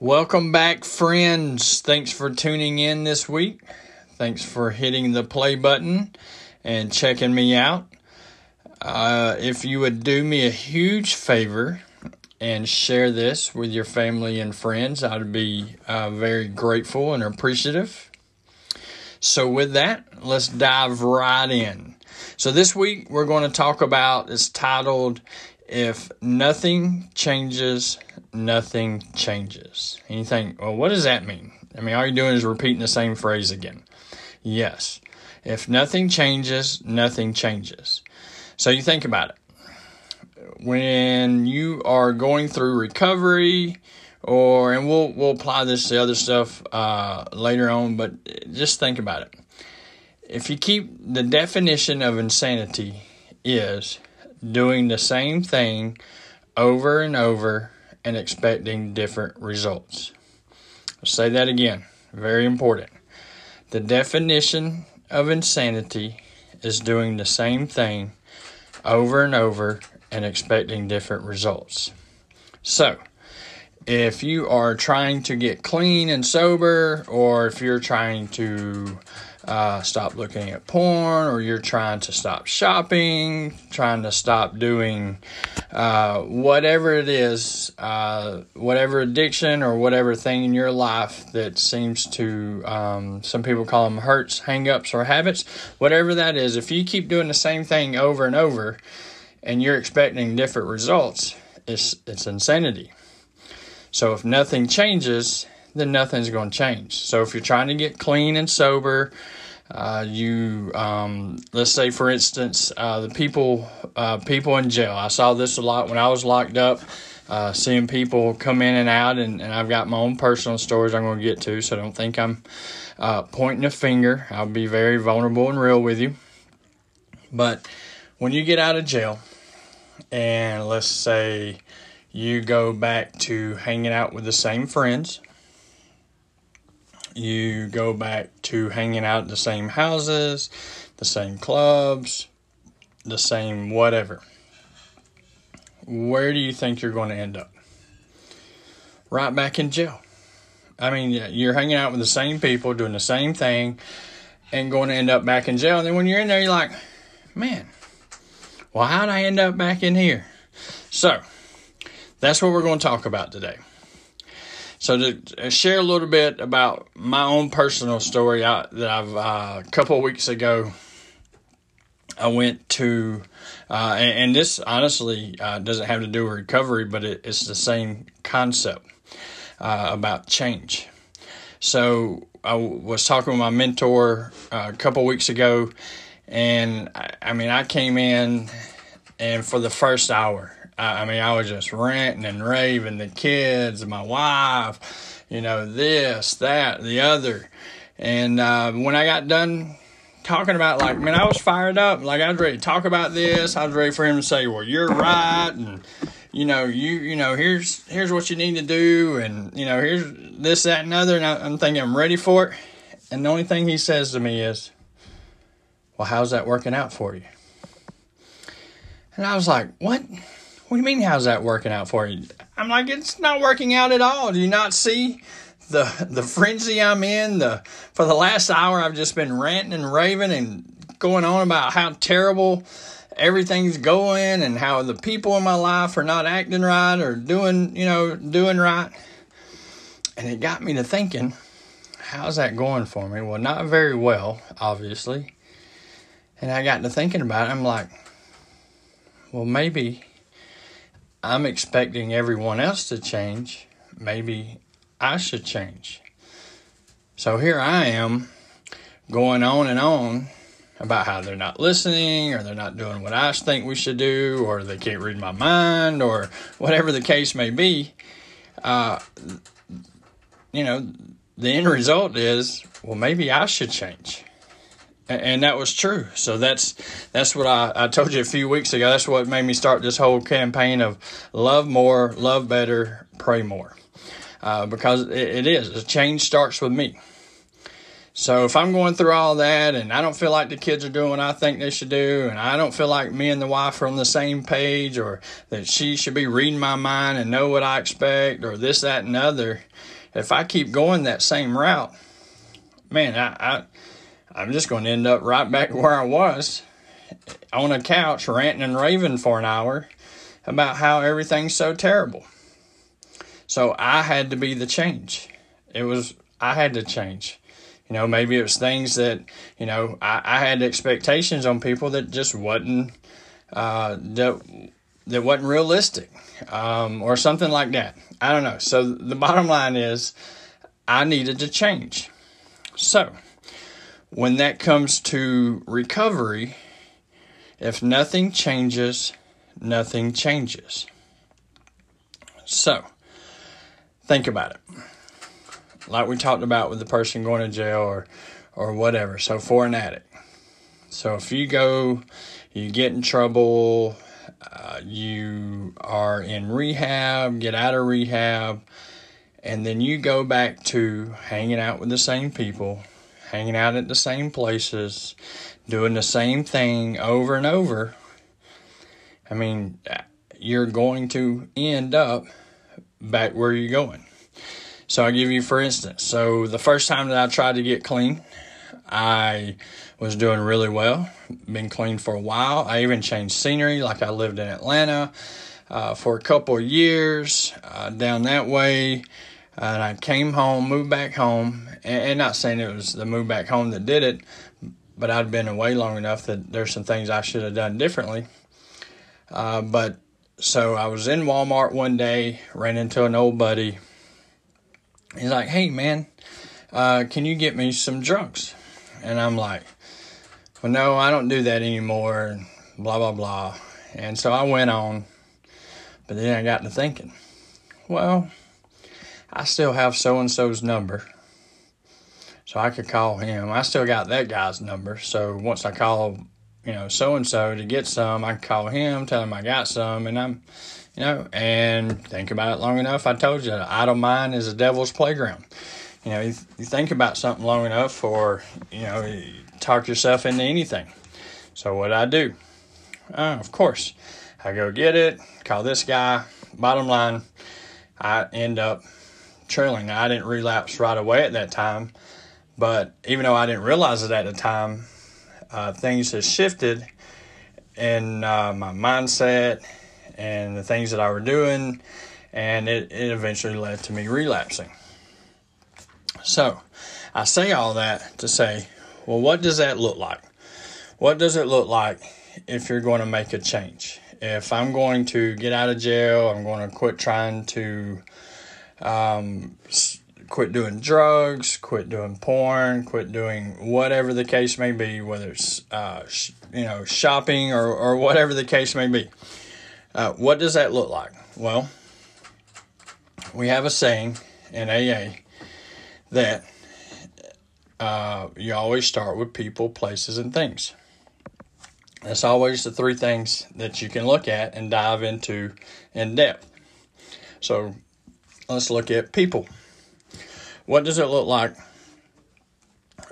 Welcome back, friends. Thanks for tuning in this week. Thanks for hitting the play button and checking me out. Uh, if you would do me a huge favor and share this with your family and friends, I'd be uh, very grateful and appreciative. So, with that, let's dive right in. So, this week we're going to talk about it's titled If Nothing Changes, Nothing Changes. And you think, well, what does that mean? I mean, all you're doing is repeating the same phrase again. Yes. If nothing changes, nothing changes. So you think about it. When you are going through recovery, or and we'll we'll apply this to other stuff uh, later on, but just think about it. If you keep the definition of insanity is doing the same thing over and over and expecting different results. I'll say that again. Very important. The definition of insanity is doing the same thing over and over and expecting different results. So, if you are trying to get clean and sober, or if you're trying to uh, stop looking at porn, or you're trying to stop shopping, trying to stop doing uh, whatever it is, uh, whatever addiction or whatever thing in your life that seems to, um, some people call them hurts, hangups, or habits, whatever that is, if you keep doing the same thing over and over and you're expecting different results, it's, it's insanity. So if nothing changes, then nothing's going to change. So if you're trying to get clean and sober, uh, you um, let's say for instance uh, the people uh, people in jail. I saw this a lot when I was locked up. Uh, seeing people come in and out, and, and I've got my own personal stories I'm going to get to, so don't think I'm uh, pointing a finger. I'll be very vulnerable and real with you. But when you get out of jail, and let's say you go back to hanging out with the same friends, you go back to hanging out the same houses, the same clubs, the same whatever. Where do you think you're going to end up? Right back in jail. I mean, you're hanging out with the same people, doing the same thing, and going to end up back in jail. And then when you're in there, you're like, man, well, how'd I end up back in here? So, that's what we're going to talk about today. So to share a little bit about my own personal story I, that I've uh, a couple of weeks ago, I went to, uh, and, and, this honestly uh, doesn't have to do with recovery, but it, it's the same concept uh, about change. So I was talking with my mentor uh, a couple of weeks ago, and I, I mean I came in, and for the first hour, I mean, I was just ranting and raving. The kids, my wife, you know, this, that, the other. And uh, when I got done talking about, like, man, I was fired up. Like, I was ready to talk about this. I was ready for him to say, well, you're right. And, you know, you, you know, here's, here's what you need to do. And, you know, here's this, that, and other. And I, I'm thinking I'm ready for it. And the only thing he says to me is, well, how's that working out for you? And I was like, what? What do you mean, how's that working out for you? I'm like, it's not working out at all. Do you not see the the frenzy I'm in? The for the last hour I've just been ranting and raving and going on about how terrible everything's going and how the people in my life are not acting right or doing, you know, doing right. And it got me to thinking, how's that going for me? Well, not very well, obviously. And I got to thinking about it. I'm like, well, maybe I'm expecting everyone else to change. Maybe I should change. So here I am going on and on about how they're not listening or they're not doing what I think we should do or they can't read my mind or whatever the case may be. Uh, you know, the end result is, well, maybe I should change and that was true. So that's that's what I, I told you a few weeks ago. That's what made me start this whole campaign of love more, love better, pray more, uh, because it, it is. The change starts with me. So if I'm going through all that and I don't feel like the kids are doing what I think they should do, and I don't feel like me and the wife are on the same page, or that she should be reading my mind and know what I expect, or this, that, and other, if I keep going that same route, man, I, I I'm just going to end up right back where I was on a couch ranting and raving for an hour about how everything's so terrible. So I had to be the change. It was I had to change. You know, maybe it was things that, you know, I, I had expectations on people that just wasn't, uh, that, that wasn't realistic um, or something like that. I don't know. So the bottom line is I needed to change. So when that comes to recovery, if nothing changes, nothing changes. So think about it like we talked about with the person going to jail or or whatever. So for an addict. So if you go, you get in trouble, uh, you are in rehab, get out of rehab, and then you go back to hanging out with the same people, hanging out at the same places, doing the same thing over and over. I mean, you're going to end up back where you're going. So I'll give you for instance. So the first time that I tried to get clean, I was doing really well. Been clean for a while. I even changed scenery, like I lived in Atlanta uh, for a couple years uh, down that way. And I came home, moved back home, and, and not saying it was the move back home that did it, but I'd been away long enough that there's some things I should have done differently. Uh, but so I was in Walmart one day, ran into an old buddy he's like, hey, man, uh, can you get me some drugs? And I'm like, well, no, I don't do that anymore, blah, blah, blah. And so I went on, but then I got to thinking, well, I still have so and so's number. So I could call him. I still got that guy's number. So once I call, you know, so and so to get some, I call him, tell him I got some, and I'm you know, and think about it long enough. I told you, idle mind is a devil's playground. You know, you, you think about something long enough, or you know, you talk yourself into anything. So what I do, uh, of course, I go get it, call this guy. Bottom line, I end up trailing. I didn't relapse right away at that time, but even though I didn't realize it at the time, uh, things have shifted in uh, my mindset and the things that I were doing, and it, it eventually led to me relapsing. So, I say all that to say, well, what does that look like? What does it look like if you're going to make a change? If I'm going to get out of jail, I'm going to quit trying to um, quit doing drugs, quit doing porn, quit doing whatever the case may be, whether it's uh, sh- you know shopping or, or whatever the case may be. Uh, what does that look like? Well, we have a saying in AA that uh, you always start with people, places, and things. That's always the three things that you can look at and dive into in depth. So let's look at people. What does it look like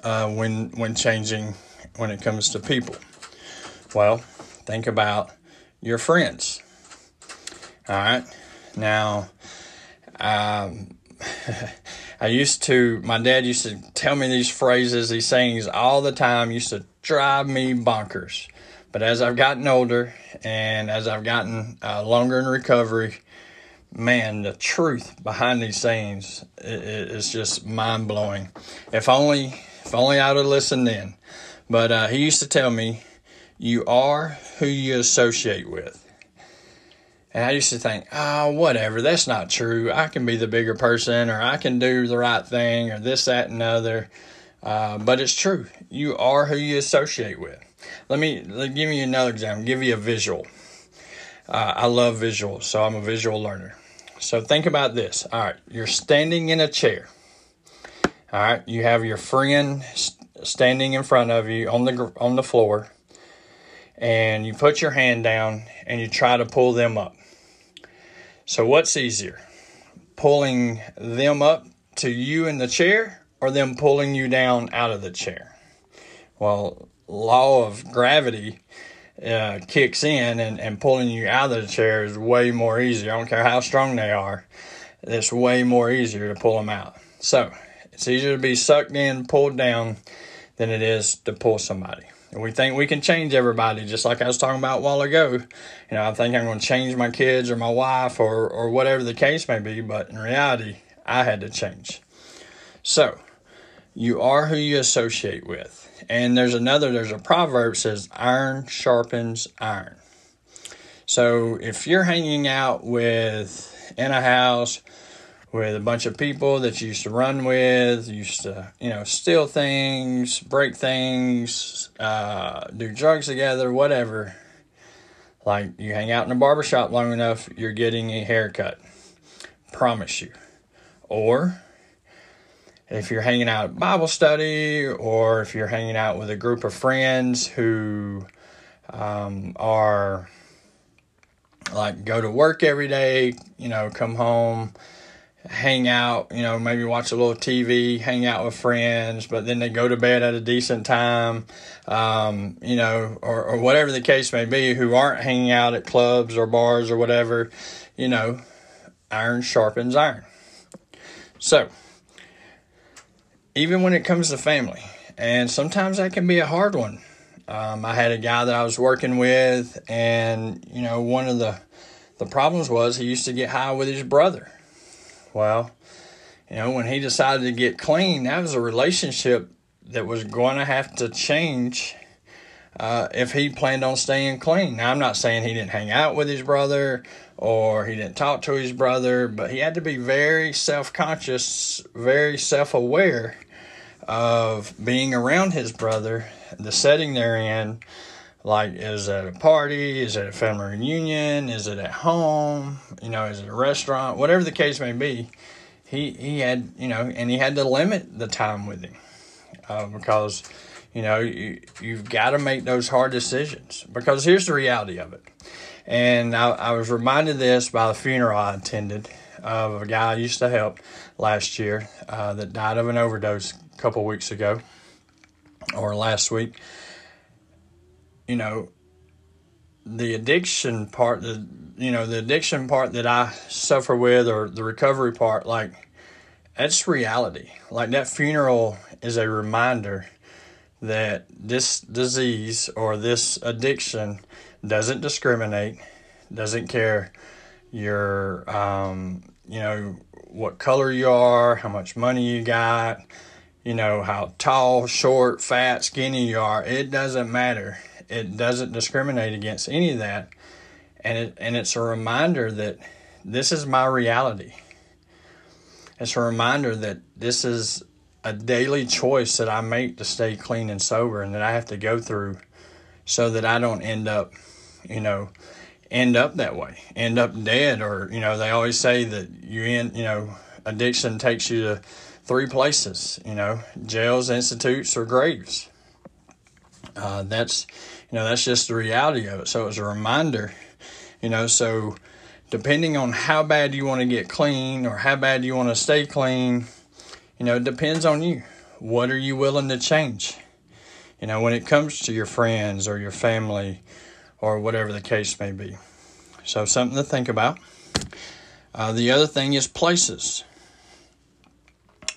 uh, when when changing when it comes to people? Well, think about your friends. All right. Now, um, I used to, my dad used to tell me these phrases, these sayings all the time, used to drive me bonkers. But as I've gotten older and as I've gotten uh, longer in recovery, man, the truth behind these sayings is just mind blowing. If only, if only I would have listened then. But uh, he used to tell me, "You are who you associate with." And I used to think, oh, whatever, that's not true. I can be the bigger person, or I can do the right thing, or this, that, and other. Uh, but it's true. You are who you associate with. Let me, let give you another example. Give you a visual. Uh, I love visuals, so I'm a visual learner. So think about this. All right, you're standing in a chair. All right, you have your friend standing in front of you on the on the floor, and you put your hand down and you try to pull them up. So, what's easier? Pulling them up to you in the chair or them pulling you down out of the chair. Well, law of gravity uh, kicks in and, and pulling you out of the chair is way more easier. I don't care how strong they are, it's way more easier to pull them out. So it's easier to be sucked in, pulled down, than it is to pull somebody. And we think we can change everybody, just like I was talking about a while ago. You know, I think I'm going to change my kids or my wife or, or whatever the case may be, but in reality, I had to change. So, you are who you associate with. And there's another, there's a proverb says, iron sharpens iron. So if you're hanging out with in a house with a bunch of people that you used to run with, used to, you know, steal things, break things, uh, do drugs together, whatever. Like you hang out in a barbershop long enough, you're getting a haircut. Promise you. Or if you're hanging out Bible study or if you're hanging out with a group of friends who um, are like go to work every day, you know, come home, hang out, you know, maybe watch a little TV, hang out with friends, but then they go to bed at a decent time, um, you know, or, or whatever the case may be, who aren't hanging out at clubs or bars or whatever, you know, iron sharpens iron. So, even when it comes to family. And sometimes that can be a hard one. Um, I had a guy that I was working with, and you know, one of the the problems was he used to get high with his brother. Well, you know, when he decided to get clean, that was a relationship that was going to have to change uh, if he planned on staying clean. Now, I'm not saying he didn't hang out with his brother or he didn't talk to his brother, but he had to be very self conscious, very self aware of being around his brother, the setting they're in. Like, is it a party? Is it a family reunion? Is it at home? You know, is it a restaurant? Whatever the case may be, he he had you know, and he had to limit the time with him uh, because you know you you've got to make those hard decisions because here's the reality of it. And I, I was reminded this by the funeral I attended of a guy I used to help last year uh, that died of an overdose a couple weeks ago or last week. You know, the addiction part, the you know the addiction part that I suffer with, or the recovery part, like that's reality. Like that funeral is a reminder that this disease or this addiction doesn't discriminate, doesn't care your um, you know what color you are, how much money you got, you know how tall, short, fat, skinny you are. It doesn't matter. It doesn't discriminate against any of that, and it and it's a reminder that this is my reality. It's a reminder that this is a daily choice that I make to stay clean and sober, and that I have to go through so that I don't end up, you know, end up that way, end up dead, or you know, they always say that you end, you know, addiction takes you to three places, you know, jails, institutes, or graves. Uh, that's, you know, that's just the reality of it. So it's a reminder, you know, so depending on how bad you want to get clean or how bad you want to stay clean, you know, it depends on you. What are you willing to change? You know, when it comes to your friends or your family or whatever the case may be. So, something to think about. Uh, the other thing is places.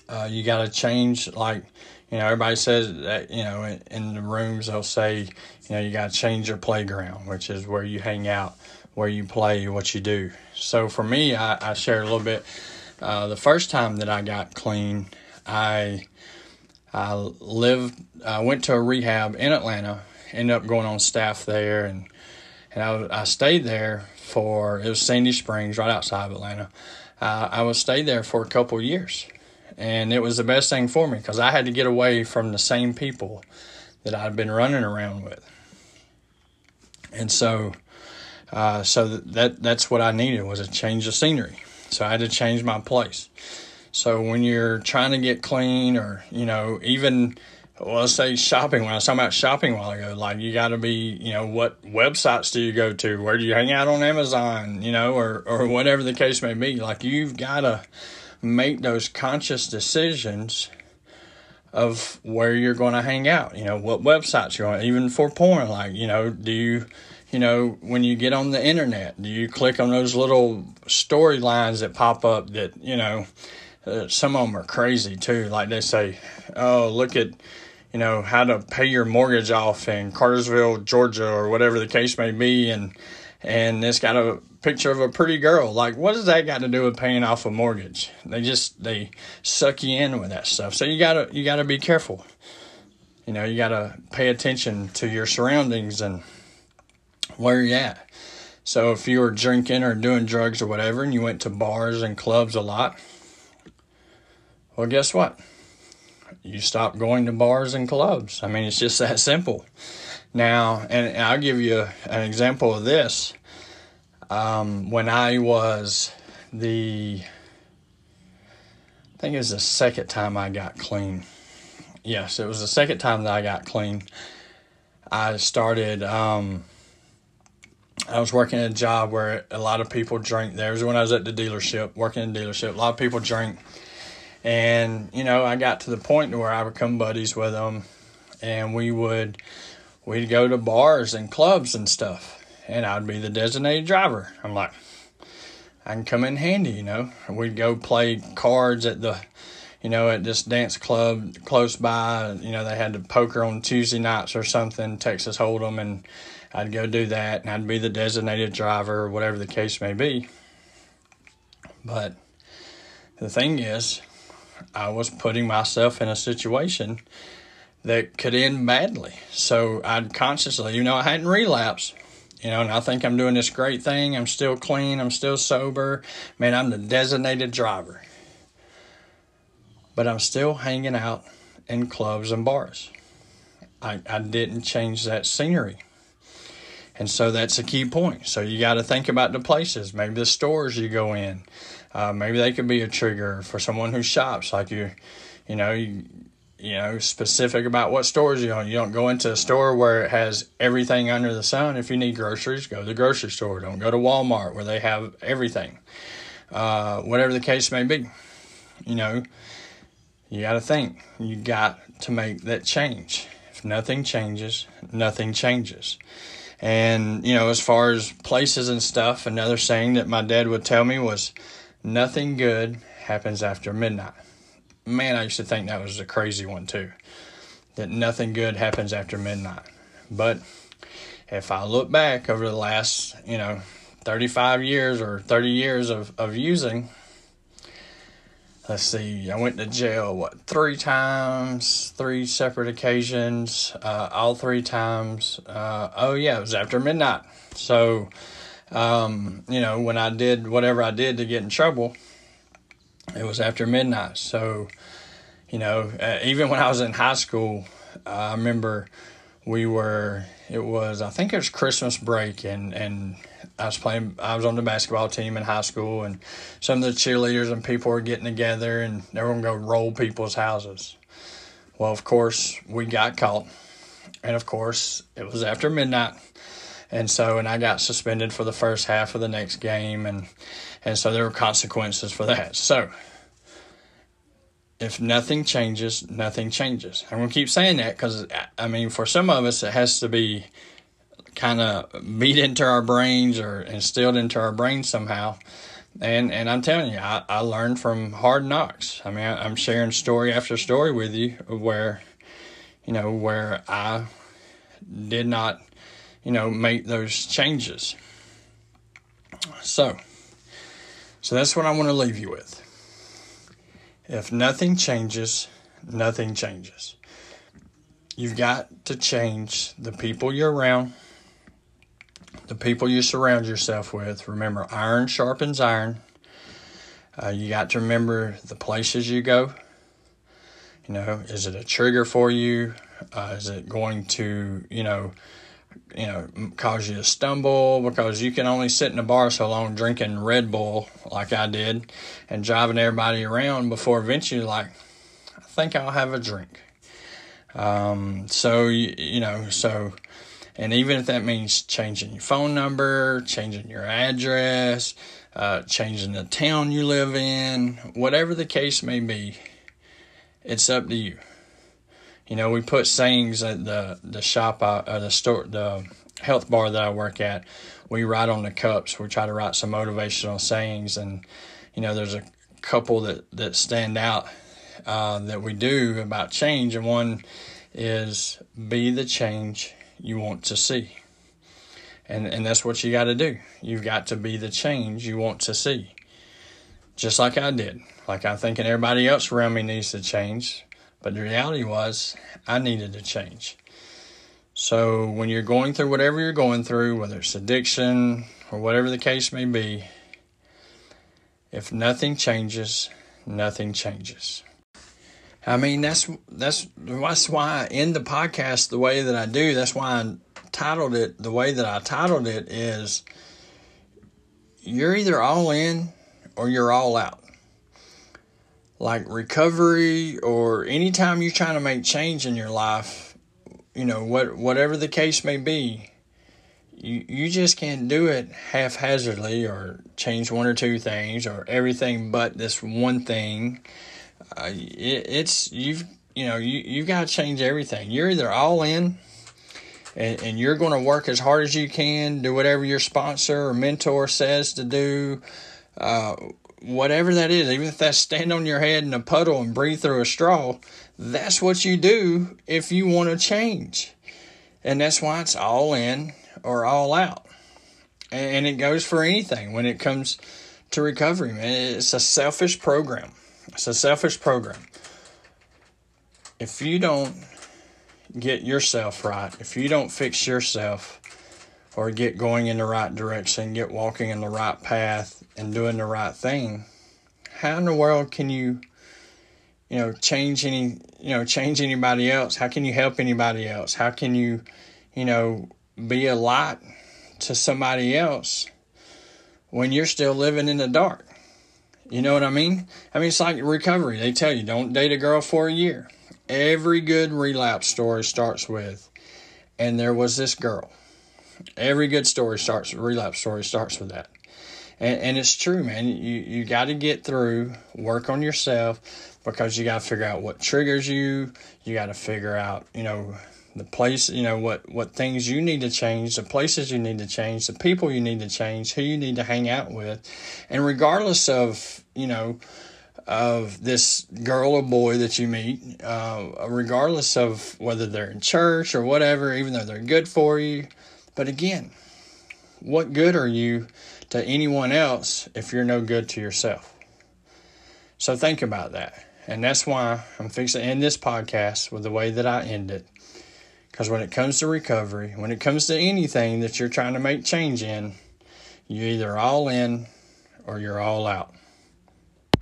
Uh, you got to change, like, you know, everybody says that, you know, in, in the rooms, they'll say, you know, you got to change your playground, which is where you hang out, where you play, what you do. So, for me, I, I shared a little bit. Uh, the first time that I got clean, I I lived, I went to a rehab in Atlanta, ended up going on staff there, and and I, I stayed there for it was Sandy Springs, right outside of Atlanta. Uh, I was stayed there for a couple years, and it was the best thing for me because I had to get away from the same people that I'd been running around with, and so. Uh, so that that's what I needed was a change of scenery. So I had to change my place. So when you're trying to get clean, or you know, even well, let's say shopping. When I was talking about shopping a while ago, like you got to be, you know, what websites do you go to? Where do you hang out on Amazon? You know, or or whatever the case may be. Like you've got to make those conscious decisions of where you're going to hang out. You know, what websites you're on, even for porn. Like, you know, do you, you know, when you get on the internet, do you click on those little storylines that pop up that, you know, uh, some of them are crazy too. Like they say, oh, look at, you know, how to pay your mortgage off in Cartersville, Georgia, or whatever the case may be. And, and it's got a picture of a pretty girl. Like, what does that got to do with paying off a mortgage? They just they suck you in with that stuff. So you gotta you gotta be careful. You know, you gotta pay attention to your surroundings and where you're at. So if you were drinking or doing drugs or whatever, and you went to bars and clubs a lot, well, guess what? You stop going to bars and clubs. I mean, it's just that simple. Now, and I'll give you an example of this um, when I was the, I think it was the second time I got clean. Yes, it was the second time that I got clean. I started, um, I was working a job where a lot of people drink. There was when I was at the dealership, working in the dealership. A lot of people drink. And, you know, I got to the point where I become buddies with them and we would, we'd go to bars and clubs and stuff and I'd be the designated driver. I'm like, I can come in handy, you know. We'd go play cards at the, you know, at this dance club close by. You know, they had the poker on Tuesday nights or something, Texas Hold'em, and I'd go do that, and I'd be the designated driver, or whatever the case may be. But the thing is, I was putting myself in a situation that could end badly. So I'd consciously, you know, I hadn't relapsed, you know, and I think I'm doing this great thing. I'm still clean. I'm still sober. Man, I'm the designated driver. But I'm still hanging out in clubs and bars. I, I didn't change that scenery. And so that's a key point. So you got to think about the places, maybe the stores you go in. Uh, maybe they could be a trigger for someone who shops. Like you, you know, you, you know, specific about what stores you own. You don't go into a store where it has everything under the sun. If you need groceries, go to the grocery store. Don't go to Walmart where they have everything. Uh, whatever the case may be, you know, you got to think. You got to make that change. If nothing changes, nothing changes. And, you know, as far as places and stuff, another saying that my dad would tell me was nothing good happens after midnight man, I used to think that was a crazy one too. That nothing good happens after midnight. But if I look back over the last, you know, 35 years or 30 years of, of using, let's see, I went to jail, what, three times, three separate occasions, uh, all three times. Uh, oh, yeah, it was after midnight. So, um, you know, when I did whatever I did to get in trouble, it was after midnight. So, you know, uh, even when I was in high school, uh, I remember we were, it was, I think it was Christmas break, and, and I was playing, I was on the basketball team in high school, and some of the cheerleaders and people were getting together, and they were going to go roll people's houses. Well, of course, we got caught. And of course, it was after midnight. And so, and I got suspended for the first half of the next game. And, and so there were consequences for that. So, if nothing changes, nothing changes. I'm to keep saying that because, I mean, for some of us, it has to be kind of beat into our brains or instilled into our brains somehow. And and I'm telling you, I, I learned from hard knocks. I mean, I, I'm sharing story after story with you where, you know, where I did not, you know, make those changes. So, so that's what I want to leave you with. If nothing changes, nothing changes. You've got to change the people you're around, the people you surround yourself with. Remember, iron sharpens iron. Uh, you got to remember the places you go. You know, is it a trigger for you? Uh, is it going to, you know, you know, cause you to stumble because you can only sit in a bar so long drinking Red Bull like I did and driving everybody around before eventually, like, I think I'll have a drink. Um, so, you, you know, so, and even if that means changing your phone number, changing your address, uh, changing the town you live in, whatever the case may be, it's up to you. You know, we put sayings at the the shop, uh, the store, the health bar that I work at. We write on the cups. We try to write some motivational sayings, and you know, there's a couple that that stand out uh, that we do about change, and one is be the change you want to see. And and that's what you got to do. You've got to be the change you want to see. Just like I did. Like I'm thinking everybody else around me needs to change, but the reality was I needed to change. So when you're going through whatever you're going through, whether it's addiction or whatever the case may be, if nothing changes, nothing changes. I mean, that's that's that's why I end the podcast the way that I do. That's why I titled it the way that I titled it is you're either all in or you're all out. Like recovery or anytime you're trying to make change in your life, you know, what whatever the case may be, you you just can't do it haphazardly or change one or two things or everything but this one thing uh, it, it's you've you know you you've got to change everything. You're either all in, and, and you're going to work as hard as you can, do whatever your sponsor or mentor says to do, uh, whatever that is. Even if that's stand on your head in a puddle and breathe through a straw, that's what you do if you want to change, and that's why it's all in or all out, and, it goes for anything when it comes to recovery. Man, it's a selfish program it's a selfish program. If you don't get yourself right, if you don't fix yourself or get going in the right direction, get walking in the right path and doing the right thing, how in the world can you you know change any you know change anybody else? How can you help anybody else? How can you you know be a light to somebody else when you're still living in the dark? You know what I mean? I mean, it's like recovery. They tell you don't date a girl for a year. Every good relapse story starts with, and there was this girl. Every good story starts, relapse story starts with that. And, and it's true, man. You, you got to get through, work on yourself because you got to figure out what triggers you. You got to figure out, you know, the place, you know, what, what things you need to change, the places you need to change, the people you need to change, who you need to hang out with. And regardless of, you know, of this girl or boy that you meet, uh, regardless of whether they're in church or whatever, even though they're good for you. But again, what good are you to anyone else if you're no good to yourself? So think about that. And that's why I'm fixing to end this podcast with the way that I end it. Because when it comes to recovery, when it comes to anything that you're trying to make change in, you're either all in or you're all out.